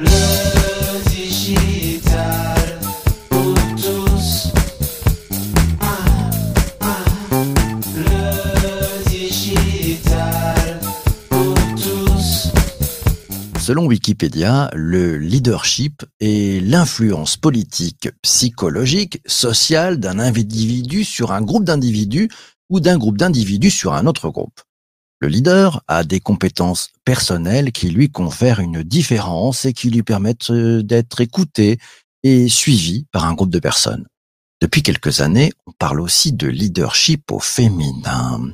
Le pour tous. Le pour tous. Selon Wikipédia, le leadership est l'influence politique, psychologique, sociale d'un individu sur un groupe d'individus ou d'un groupe d'individus sur un autre groupe. Le leader a des compétences personnelles qui lui confèrent une différence et qui lui permettent euh, d'être écouté et suivi par un groupe de personnes. Depuis quelques années, on parle aussi de leadership au féminin.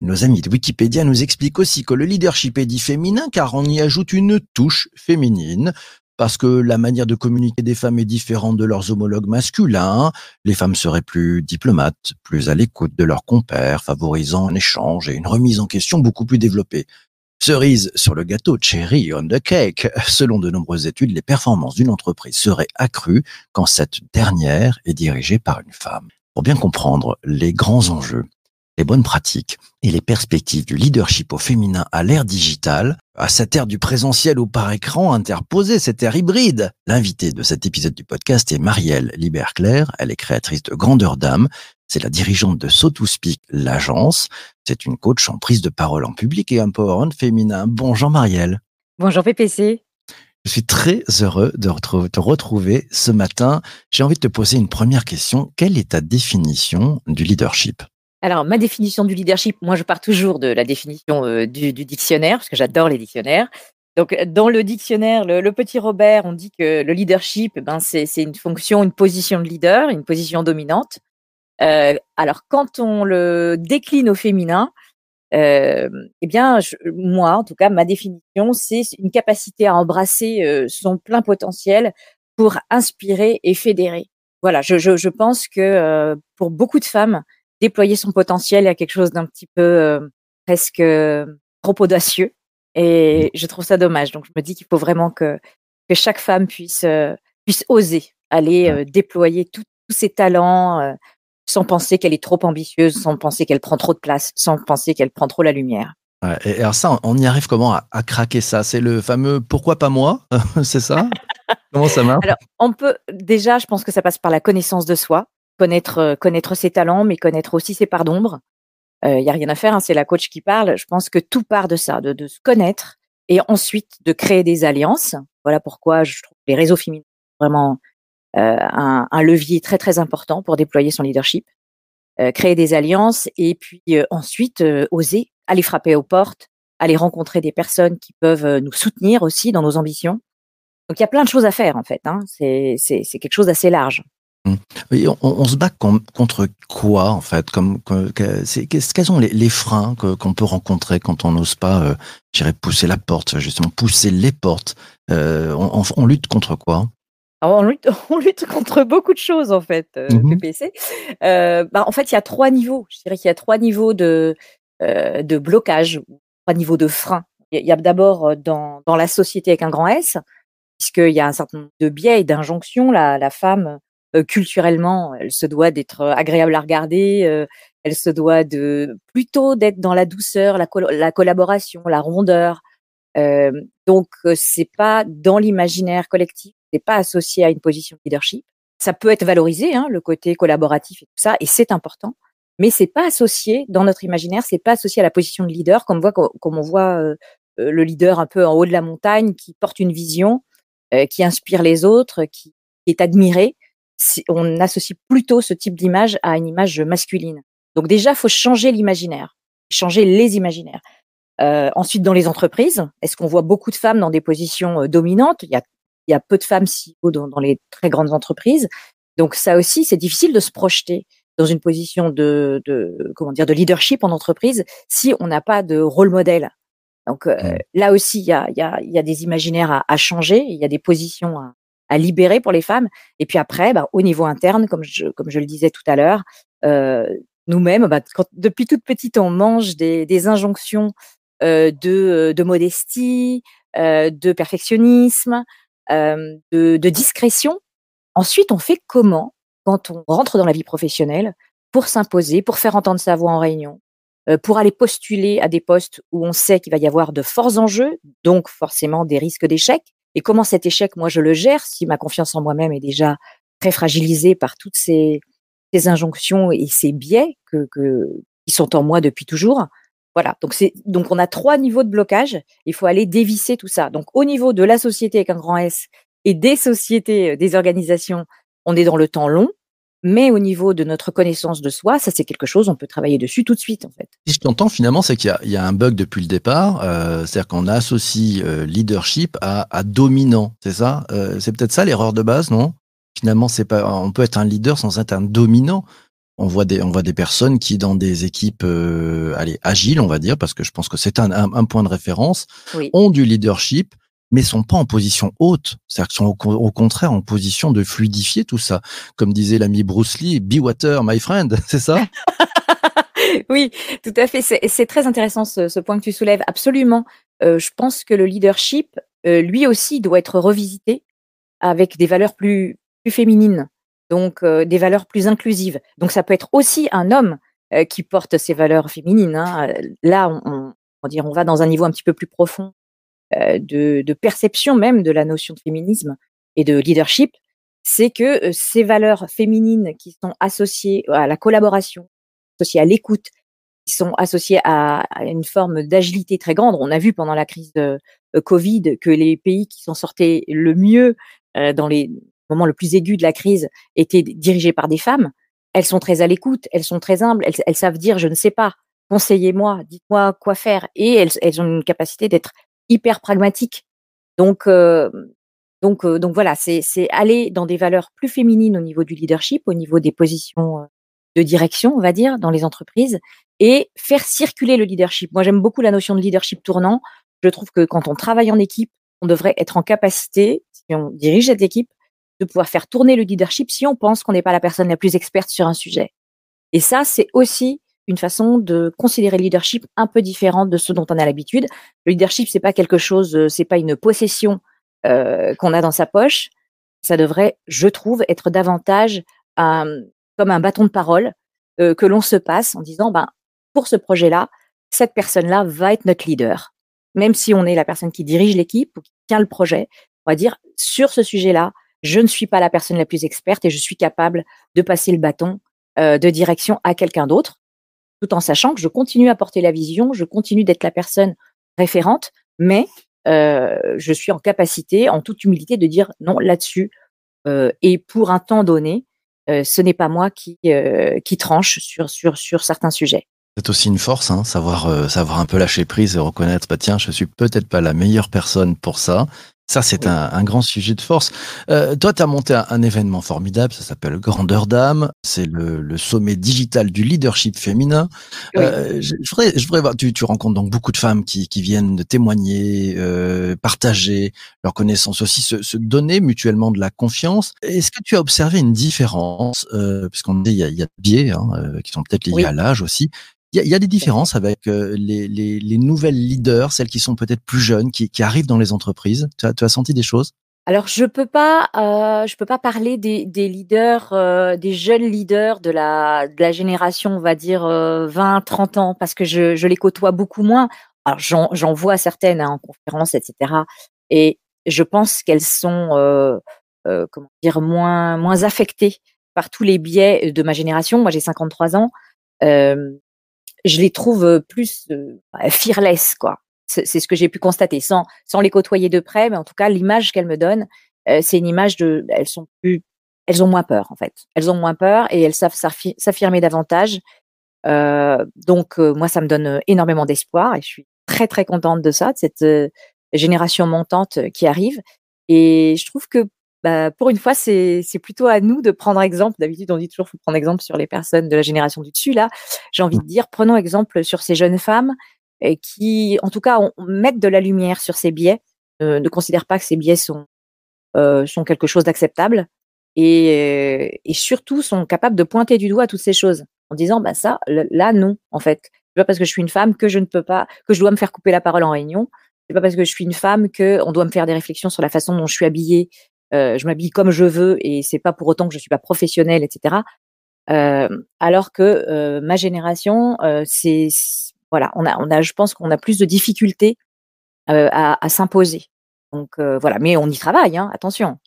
Nos amis de Wikipédia nous expliquent aussi que le leadership est dit féminin car on y ajoute une touche féminine, parce que la manière de communiquer des femmes est différente de leurs homologues masculins. Les femmes seraient plus diplomates, plus à l'écoute de leurs compères, favorisant un échange et une remise en question beaucoup plus développée. Cerise sur le gâteau, cherry on the cake. Selon de nombreuses études, les performances d'une entreprise seraient accrues quand cette dernière est dirigée par une femme. Pour bien comprendre les grands enjeux, les bonnes pratiques et les perspectives du leadership au féminin à l'ère digitale, à cette ère du présentiel ou par écran interposé, cette ère hybride. L'invitée de cet épisode du podcast est Marielle Liberclair. Elle est créatrice de Grandeur d'âme. C'est la dirigeante de So to Speak, l'agence. C'est une coach en prise de parole en public et empowerment féminin. Bonjour Marielle. Bonjour PPC. Je suis très heureux de te retrouver ce matin. J'ai envie de te poser une première question. Quelle est ta définition du leadership? Alors, ma définition du leadership, moi, je pars toujours de la définition euh, du, dictionnaire, parce que j'adore les dictionnaires. Donc, dans le dictionnaire, le, petit Robert, on dit que le leadership, ben, c'est une fonction, une position de leader, une position dominante. Euh, alors, quand on le décline au féminin, euh, eh bien, moi, en tout cas, ma définition, c'est une capacité à embrasser euh, son plein potentiel pour inspirer et fédérer. Voilà, je, pense que euh, pour beaucoup de femmes, déployer son potentiel à quelque chose d'un petit peu euh, presque euh, trop audacieux. Et je trouve ça dommage. Donc, je me dis qu'il faut vraiment que, que chaque femme puisse, euh, puisse oser aller euh, déployer tous ses talents sans penser qu'elle est trop ambitieuse, sans penser qu'elle prend trop de place, sans penser qu'elle prend trop la lumière. Ouais, Et alors ça, on y arrive comment à, à craquer ça? C'est le fameux pourquoi pas moi C'est ça? Comment ça marche? Alors, on peut déjà, je pense que ça passe par la connaissance de soi, connaître, euh, connaître ses talents, mais connaître aussi ses parts d'ombre. Il y a rien à faire, hein, c'est la coach qui parle. Je pense que tout part de ça, de, de se connaître et ensuite de créer des alliances. Voilà pourquoi je trouve les réseaux féminins vraiment euh, un, un levier très très important pour déployer son leadership. Euh, créer des alliances et puis euh, ensuite euh, oser aller frapper aux portes, aller rencontrer des personnes qui peuvent euh, nous soutenir aussi dans nos ambitions. Donc il y a plein de choses à faire en fait. Hein. C'est quelque chose d'assez large. Et on, on se bat com- contre quoi en fait Comme Quels sont les, les freins qu'on peut rencontrer quand on n'ose pas, euh, je dirais, pousser la porte, justement, pousser les portes Euh, on, on- on lutte contre quoi? Alors, on, lutte, on lutte contre beaucoup de choses en fait, euh, Mhm. PPC. Euh, bah, en fait, il y a trois niveaux. Je dirais qu'il y a trois niveaux de euh, de blocage, trois niveaux de frein. Il y a- d'abord dans dans la société avec un grand S, puisqu'il y a un certain nombre de biais et d'injonctions. La, la femme, culturellement, elle se doit d'être euh, agréable à regarder, euh, elle se doit de plutôt d'être dans la douceur, la, col- la collaboration, la rondeur. Euh, donc, euh, c'est pas dans l'imaginaire collectif, c'est pas associé à une position de leadership. Ça peut être valorisé, hein, le côté collaboratif et tout ça, et c'est important. Mais c'est pas associé dans notre imaginaire, c'est pas associé à la position de leader, comme, voit, comme on voit euh, euh, le leader un peu en haut de la montagne qui porte une vision, euh, qui inspire les autres, qui est admiré. Si- On associe plutôt ce type d'image à une image masculine. Donc déjà, faut changer l'imaginaire, changer les imaginaires. Euh, ensuite, dans les entreprises, est-ce qu'on voit beaucoup de femmes dans des positions euh, dominantes? Il y, a, il y a peu de femmes CEO dans, dans les très grandes entreprises. Donc ça aussi, c'est difficile de se projeter dans une position de, de comment dire de leadership en entreprise si on n'a pas de rôle modèle. Donc euh, Mm. là aussi, il y a, y, a, y a des imaginaires à, à changer, il y a des positions à, à libérer pour les femmes. Et puis après, bah, au niveau interne, comme je, comme je le disais tout à l'heure, euh, nous-mêmes, bah, depuis toute petite, on mange des, des injonctions euh, de, de modestie, euh, de perfectionnisme, euh, de, de discrétion. Ensuite, on fait comment quand on rentre dans la vie professionnelle pour s'imposer, pour faire entendre sa voix en réunion, euh, pour aller postuler à des postes où on sait qu'il va y avoir de forts enjeux, donc forcément des risques d'échec. Et comment cet échec, moi, je le gère si ma confiance en moi-même est déjà très fragilisée par toutes ces, injonctions et ces biais que, que, qui sont en moi depuis toujours? Voilà. Donc c'est donc on a trois niveaux de blocage. Il faut aller dévisser tout ça. Donc au niveau de la société avec un grand S et des sociétés, euh, des organisations, on est dans le temps long. Mais au niveau de notre connaissance de soi, ça c'est quelque chose, on peut travailler dessus tout de suite en fait. Si je t'entends finalement, c'est qu'il y, y, a un bug depuis le départ, euh, c'est-à-dire qu'on associe euh, leadership à, à dominant, c'est ça? Euh, C'est peut-être ça l'erreur de base, non? Finalement, c'est pas, on peut être un leader sans être un dominant. On voit des, on voit des personnes qui dans des équipes, allez, agiles, on va dire, parce que je pense que c'est un, un, un, point de référence, Oui. ont du leadership, mais sont pas en position haute. C'est-à-dire qu'ils sont au, contraire en position de fluidifier tout ça. Comme disait l'ami Bruce Lee, be water, my friend, c'est ça? Oui, tout à fait. C'est très intéressant ce, point que tu soulèves. Absolument. Euh, je pense que le leadership, euh, lui aussi, doit être revisité avec des valeurs plus, féminines, donc euh, des valeurs plus inclusives. Donc ça peut être aussi un homme qui porte ces valeurs féminines. Hein. Là, on, on, va dans un niveau un petit peu plus profond de, de, perception même de la notion de féminisme et de leadership. C'est que euh, ces valeurs féminines qui sont associées à la collaboration, associées à l'écoute, qui sont associées à, une forme d'agilité très grande. On a vu pendant la crise de, de Covid que les pays qui s'en sortaient le mieux euh, dans les moment le plus aigu de la crise était dirigé par des femmes, elles sont très à l'écoute, elles sont très humbles, elles, elles, savent dire je ne sais pas, conseillez-moi, dites-moi quoi faire, et elles, elles ont une capacité d'être hyper pragmatiques. Donc, euh, donc, euh, donc voilà, c'est aller dans des valeurs plus féminines au niveau du leadership, au niveau des positions euh, de direction, on va dire, dans les entreprises, et faire circuler le leadership. Moi, j'aime beaucoup la notion de leadership tournant. Je trouve que quand on travaille en équipe, on devrait être en capacité, si on dirige cette équipe, de pouvoir faire tourner le leadership si on pense qu'on n'est pas la personne la plus experte sur un sujet. Et ça, c'est aussi une façon de considérer le leadership un peu différente de ce dont on a l'habitude. Le leadership, c'est pas quelque chose, euh, c'est pas une possession euh, qu'on a dans sa poche. Ça devrait, je trouve, être davantage un, comme un bâton de parole euh, que l'on se passe en disant, ben, pour ce projet-là, cette personne-là va être notre leader. Même si on est la personne qui dirige l'équipe ou qui tient le projet, on va dire, sur ce sujet-là, je ne suis pas la personne la plus experte et je suis capable de passer le bâton euh, de direction à quelqu'un d'autre, tout en sachant que je continue à porter la vision, je continue d'être la personne référente, mais euh, je suis en capacité, en toute humilité, de dire non là-dessus. Euh, et pour un temps donné, euh, ce n'est pas moi qui, tranche sur, certains sujets. C'est aussi une force, hein, savoir, savoir un peu lâcher prise et reconnaître, bah tiens, je suis peut-être pas la meilleure personne pour ça, ça, c'est un, un, grand sujet de force. Euh, toi, tu as monté un, un, événement formidable, ça s'appelle Grandeur d'âme. C'est le, le, sommet digital du leadership féminin. Oui. Euh, je, je, voudrais, je voudrais voir, tu, tu, rencontres donc beaucoup de femmes qui, qui viennent de témoigner, euh, partager leurs connaissances aussi, se, se, donner mutuellement de la confiance. Est-ce que tu as observé une différence, euh, puisqu'on dit il y a, il y a des biais hein, euh, qui sont peut-être liés oui. à l'âge aussi, il y, a, il y, a des différences avec euh, les, les, les, nouvelles leaders, celles qui sont peut-être plus jeunes, qui, qui, arrivent dans les entreprises. Tu as, tu as senti des choses? Alors je peux pas, euh, je peux pas parler des, des leaders, euh, des jeunes leaders de la de la génération, on va dire 20, 30 ans, parce que je, je les côtoie beaucoup moins. Alors j'en vois certaines hein, en conférence, etc. Et je pense qu'elles sont, comment dire, moins moins affectées par tous les biais de ma génération. Moi j'ai 53 ans je les trouve plus euh, fearless, quoi. C'est ce que j'ai pu constater, sans, sans les côtoyer de près, mais en tout cas, l'image qu'elles me donnent, euh, c'est une image de, elles sont plus, elles ont moins peur, en fait. Elles ont moins peur et elles savent s'affirmer davantage. Euh, donc, euh, moi, ça me donne énormément d'espoir et je suis très, très contente de ça, de cette euh, génération montante qui arrive. Et je trouve que bah, pour une fois, c'est plutôt à nous de prendre exemple. D'habitude, on dit toujours faut prendre exemple sur les personnes de la génération du dessus. Là, j'ai envie de dire, prenons exemple sur ces jeunes femmes qui, en tout cas, on, mettent de la lumière sur ces biais, euh, ne considèrent pas que ces biais sont, euh, sont quelque chose d'acceptable et, et surtout sont capables de pointer du doigt toutes ces choses en disant, bah ça, là, non, en fait. C'est pas parce que je suis une femme que je ne peux pas, que je dois me faire couper la parole en réunion. C'est pas parce que je suis une femme que on doit me faire des réflexions sur la façon dont je suis habillée, euh, je m'habille comme je veux et c'est pas pour autant que je suis pas professionnelle, etc. Euh, alors que euh, ma génération, c'est voilà, on a, on a, je pense qu'on a plus de difficultés à, à s'imposer. Donc voilà, mais on y travaille, hein, attention.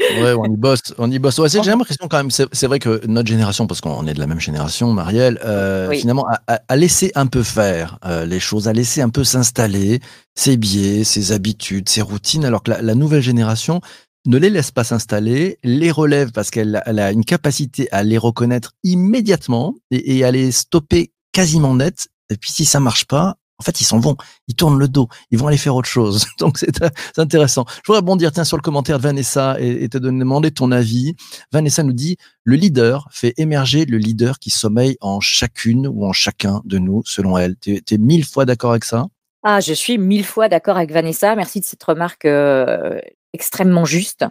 Ouais, on y bosse, on y bosse. Ouais, j'ai l'impression quand même, c'est vrai que notre génération, parce qu'on est de la même génération, Marielle, euh, Oui. finalement, a, a- a laissé un peu faire euh, les choses, a laissé un peu s'installer ses biais, ses habitudes, ses routines, alors que la, la nouvelle génération ne les laisse pas s'installer, les relève parce qu'elle elle a une capacité à les reconnaître immédiatement et, à les stopper quasiment net. Et puis si ça marche pas, en fait, ils s'en vont, ils tournent le dos, ils vont aller faire autre chose. Donc c'est intéressant. Je voudrais rebondir tiens, sur le commentaire de Vanessa et, te demander ton avis. Vanessa nous dit le leader fait émerger le leader qui sommeille en chacune ou en chacun de nous, selon elle. Tu mille fois d'accord avec ça? Ah, je suis mille fois d'accord avec Vanessa. Merci de cette remarque euh, extrêmement juste.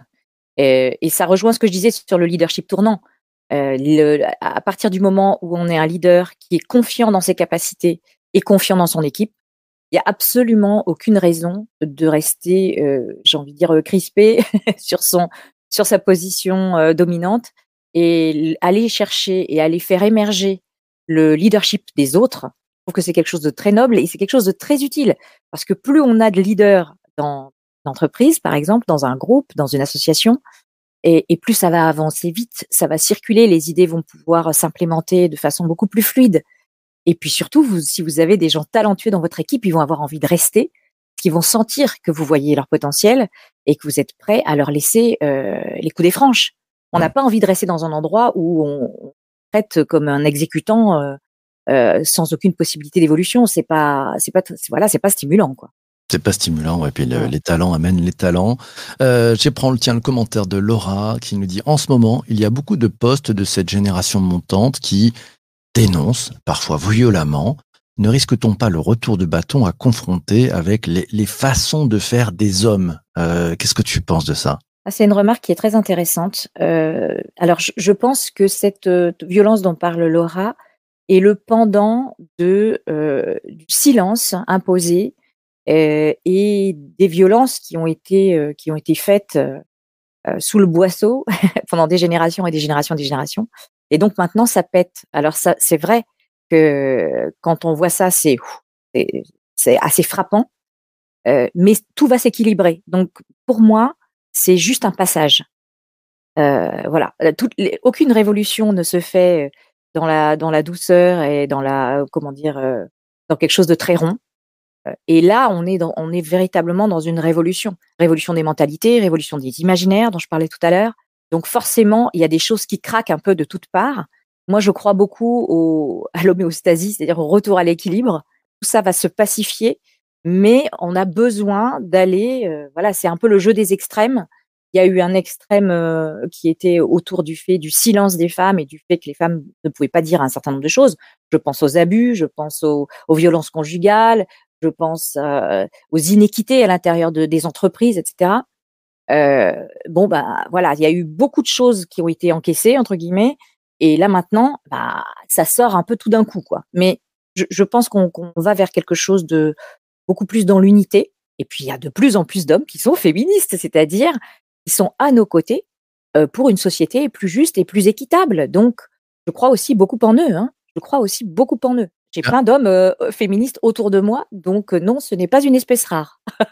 Et, et ça rejoint ce que je disais sur le leadership tournant. Euh, le- à partir du moment où on est un leader qui est confiant dans ses capacités et confiant dans son équipe, il y a absolument aucune raison de rester, euh, j'ai envie de dire, euh, crispé sur son sur sa position euh, dominante et aller chercher et aller faire émerger le leadership des autres. Trouve que c'est quelque chose de très noble et c'est quelque chose de très utile parce que plus on a de leaders dans l'entreprise, par exemple, dans un groupe, dans une association, et, et plus ça va avancer vite, ça va circuler, les idées vont pouvoir s'implémenter de façon beaucoup plus fluide. Et puis surtout, vous, si vous avez des gens talentueux dans votre équipe, ils vont avoir envie de rester, parce qu'ils vont sentir que vous voyez leur potentiel et que vous êtes prêt à leur laisser euh, les coups des franches. On n'a pas envie de rester dans un endroit où on, on traite comme un exécutant euh, sans aucune possibilité d'évolution. C'est pas, c'est pas, c'est- voilà, c'est pas stimulant, quoi. C'est pas stimulant, ouais. Puis le- les talents amènent les talents. Euh, je prends le tiens le commentaire de Laura qui nous dit en ce moment il y a beaucoup de postes de cette génération montante qui dénoncent parfois violemment. Ne risque-t-on pas le retour de bâton à confronter avec les, les façons de faire des hommes? Euh, Qu'est-ce que tu penses de ça? Ah, c'est une remarque qui est très intéressante. Euh, alors, je, je pense que cette euh, violence dont parle Laura est le pendant euh, du silence imposé euh, et des violences qui ont été euh, qui ont été faites sous le boisseau pendant des générations et des générations et des générations. Et donc maintenant, ça pète. Alors ça, c'est vrai que quand on voit ça, c'est c'est- assez frappant. Mais tout va s'équilibrer. Donc pour moi, c'est juste un passage. Voilà, aucune révolution ne se fait dans la dans la douceur et dans la euh, comment dire euh, dans quelque chose de très rond. Euh, Et là, on est dans, on est véritablement dans une révolution, révolution des mentalités, révolution des imaginaires dont je parlais tout à l'heure. Donc forcément, il y a des choses qui craquent un peu de toutes parts. Moi, je crois beaucoup au, à l'homéostasie, c'est-à-dire au retour à l'équilibre. Tout ça va se pacifier, mais on a besoin d'aller. euh, voilà, c'est un peu le jeu des extrêmes. Il y a eu un extrême euh, qui était autour du fait du silence des femmes et du fait que les femmes ne pouvaient pas dire un certain nombre de choses. Je pense aux abus, je pense aux, aux violences conjugales, je pense euh, aux inéquités à l'intérieur de, des entreprises, etc. Euh, bon, bah voilà, il y a eu beaucoup de choses qui ont été encaissées entre guillemets, et là maintenant, bah ça sort un peu tout d'un coup, quoi. Mais je, je pense qu'on qu'on va vers quelque chose de beaucoup plus dans l'unité. Et puis il y a de plus en plus d'hommes qui sont féministes, c'est-à-dire qui sont à nos côtés euh, pour une société plus juste et plus équitable. Donc, je crois aussi beaucoup en eux. Hein. Je crois aussi beaucoup en eux. J'ai Ah. plein d'hommes euh, féministes autour de moi, donc euh, non, ce n'est pas une espèce rare.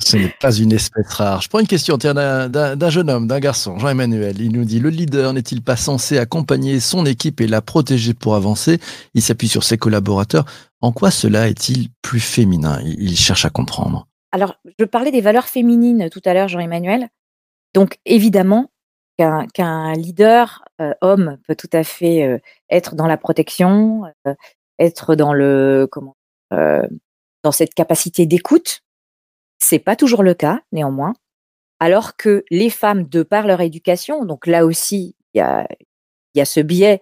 Ce n'est pas une espèce rare. Je prends une question d'un- jeune homme, d'un garçon, Jean-Emmanuel. Il nous dit Le leader n'est-il pas censé accompagner son équipe et la protéger pour avancer? Il s'appuie sur ses collaborateurs. En quoi cela est-il plus féminin? Il cherche à comprendre. Alors, je parlais des valeurs féminines tout à l'heure, Jean-Emmanuel. Donc, évidemment, qu'un leader euh, homme peut tout à fait euh, être dans la protection, euh, être dans le comment, dans cette capacité d'écoute. C'est pas toujours le cas, néanmoins. Alors que les femmes, de par leur éducation, donc là aussi, il y a, y a ce biais,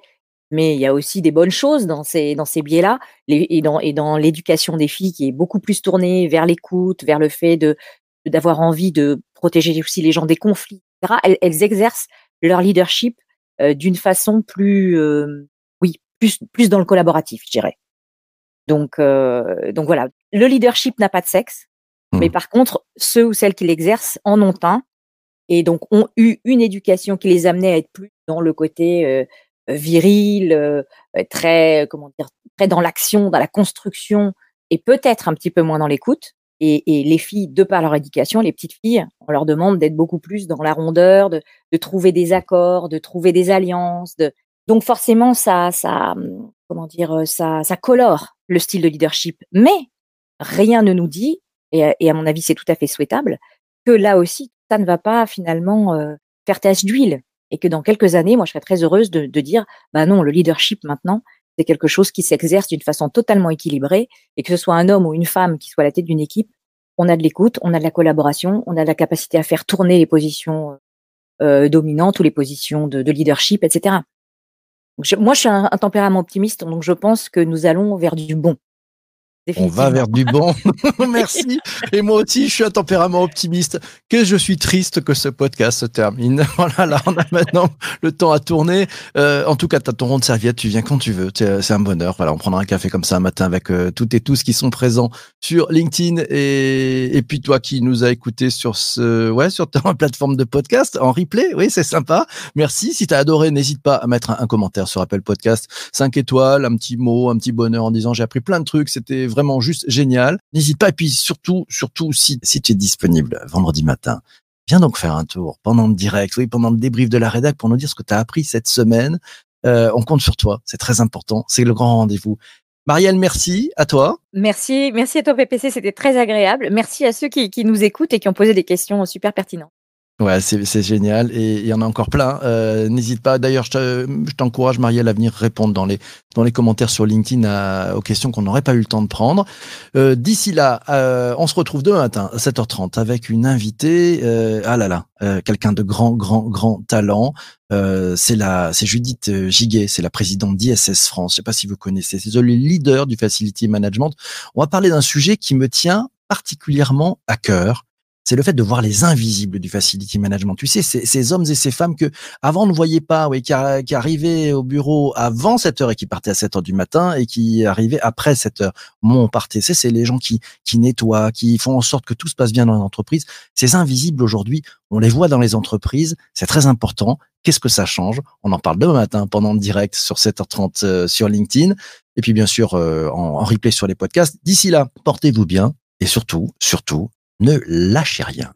mais il y a aussi des bonnes choses dans ces, dans ces biais-là, et dans, et dans l'éducation des filles qui est beaucoup plus tournée vers l'écoute, vers le fait de d'avoir envie de protéger aussi les gens des conflits, etc. Elles, elles exercent leur leadership euh, d'une façon plus, euh, oui, plus, plus dans le collaboratif, je dirais. Donc, euh, donc voilà, le leadership n'a pas de sexe, Mhm. mais par contre, ceux ou celles qui l'exercent en ont un, et donc ont eu une éducation qui les amenait à être plus dans le côté euh, euh, viril, euh, très, comment dire, très dans l'action, dans la construction, et peut-être un petit peu moins dans l'écoute. Et, et, les filles, de par leur éducation, les petites filles, on leur demande d'être beaucoup plus dans la rondeur, de, de, trouver des accords, de trouver des alliances. De... Donc forcément, ça, ça, comment dire, ça, ça colore le style de leadership. Mais rien ne nous dit, et, et à mon avis, c'est tout à fait souhaitable, que là aussi, ça ne va pas finalement euh, faire tache d'huile. Et que dans quelques années, moi, je serais très heureuse de, de dire, bah non, le leadership maintenant, c'est quelque chose qui s'exerce d'une façon totalement équilibrée et que ce soit un homme ou une femme qui soit à la tête d'une équipe, on a de l'écoute, on a de la collaboration, on a de la capacité à faire tourner les positions euh, dominantes ou les positions de, de leadership, etc. Moi, je suis un, tempérament optimiste, donc je pense que nous allons vers du bon. On va vers du bon. Merci. Et moi aussi, je suis un tempérament optimiste. Que je suis triste que ce podcast se termine. Voilà, là, on a maintenant le temps à tourner. Euh, en tout cas, tu as ton rond de serviette, tu viens quand tu veux. C'est un bonheur. Voilà, on prendra un café comme ça un matin avec euh, toutes et tous qui sont présents sur LinkedIn et, et puis toi qui nous as écouté sur ce, ouais, sur ta plateforme de podcast en replay. Oui, c'est sympa. Merci. Si tu as adoré, n'hésite pas à mettre un, un, commentaire sur Apple Podcast. 5 étoiles, un petit mot, un petit bonheur en disant j'ai appris plein de trucs. C'était vraiment juste génial. N'hésite pas. Et puis surtout, surtout si, si tu es disponible vendredi matin, viens donc faire un tour pendant le direct, oui, pendant le débrief de la rédac pour nous dire ce que tu as appris cette semaine. Euh, on compte sur toi. C'est très important. C'est le grand rendez-vous. Marielle, merci à toi. Merci, merci à toi PPC, c'était très agréable. Merci à ceux qui, qui nous écoutent et qui ont posé des questions super pertinentes. Ouais, c'est génial et il y en a encore plein. Euh, N'hésite pas. D'ailleurs, je t'encourage, Marielle, à venir répondre dans les dans les commentaires sur LinkedIn à, aux questions qu'on n'aurait pas eu le temps de prendre. Euh, D'ici là, euh, on se retrouve demain matin à 7h30 avec une invitée. Euh, ah là là, euh, quelqu'un de grand, grand, grand talent. Euh, c'est la, c'est Judith Giguet, c'est la présidente d'ISS France. Je sais pas si vous connaissez. C'est le leader du facility management. On va parler d'un sujet qui me tient particulièrement à cœur c'est le fait de voir les invisibles du facility management. Tu sais, ces, hommes et ces femmes que avant on ne voyait pas, oui, qui, arrivaient au bureau avant 7 heures et qui partaient à 7 heures du matin et qui arrivaient après 7 heures. Mon on partait. C'est les gens qui, qui nettoient, qui font en sorte que tout se passe bien dans l'entreprise. Ces invisibles aujourd'hui, on les voit dans les entreprises. C'est très important. Qu'est-ce que ça change? On en parle demain matin pendant le direct sur 7h30 euh, sur LinkedIn. Et puis bien sûr euh, en replay sur les podcasts. D'ici là, portez-vous bien et surtout, surtout, ne lâchez rien.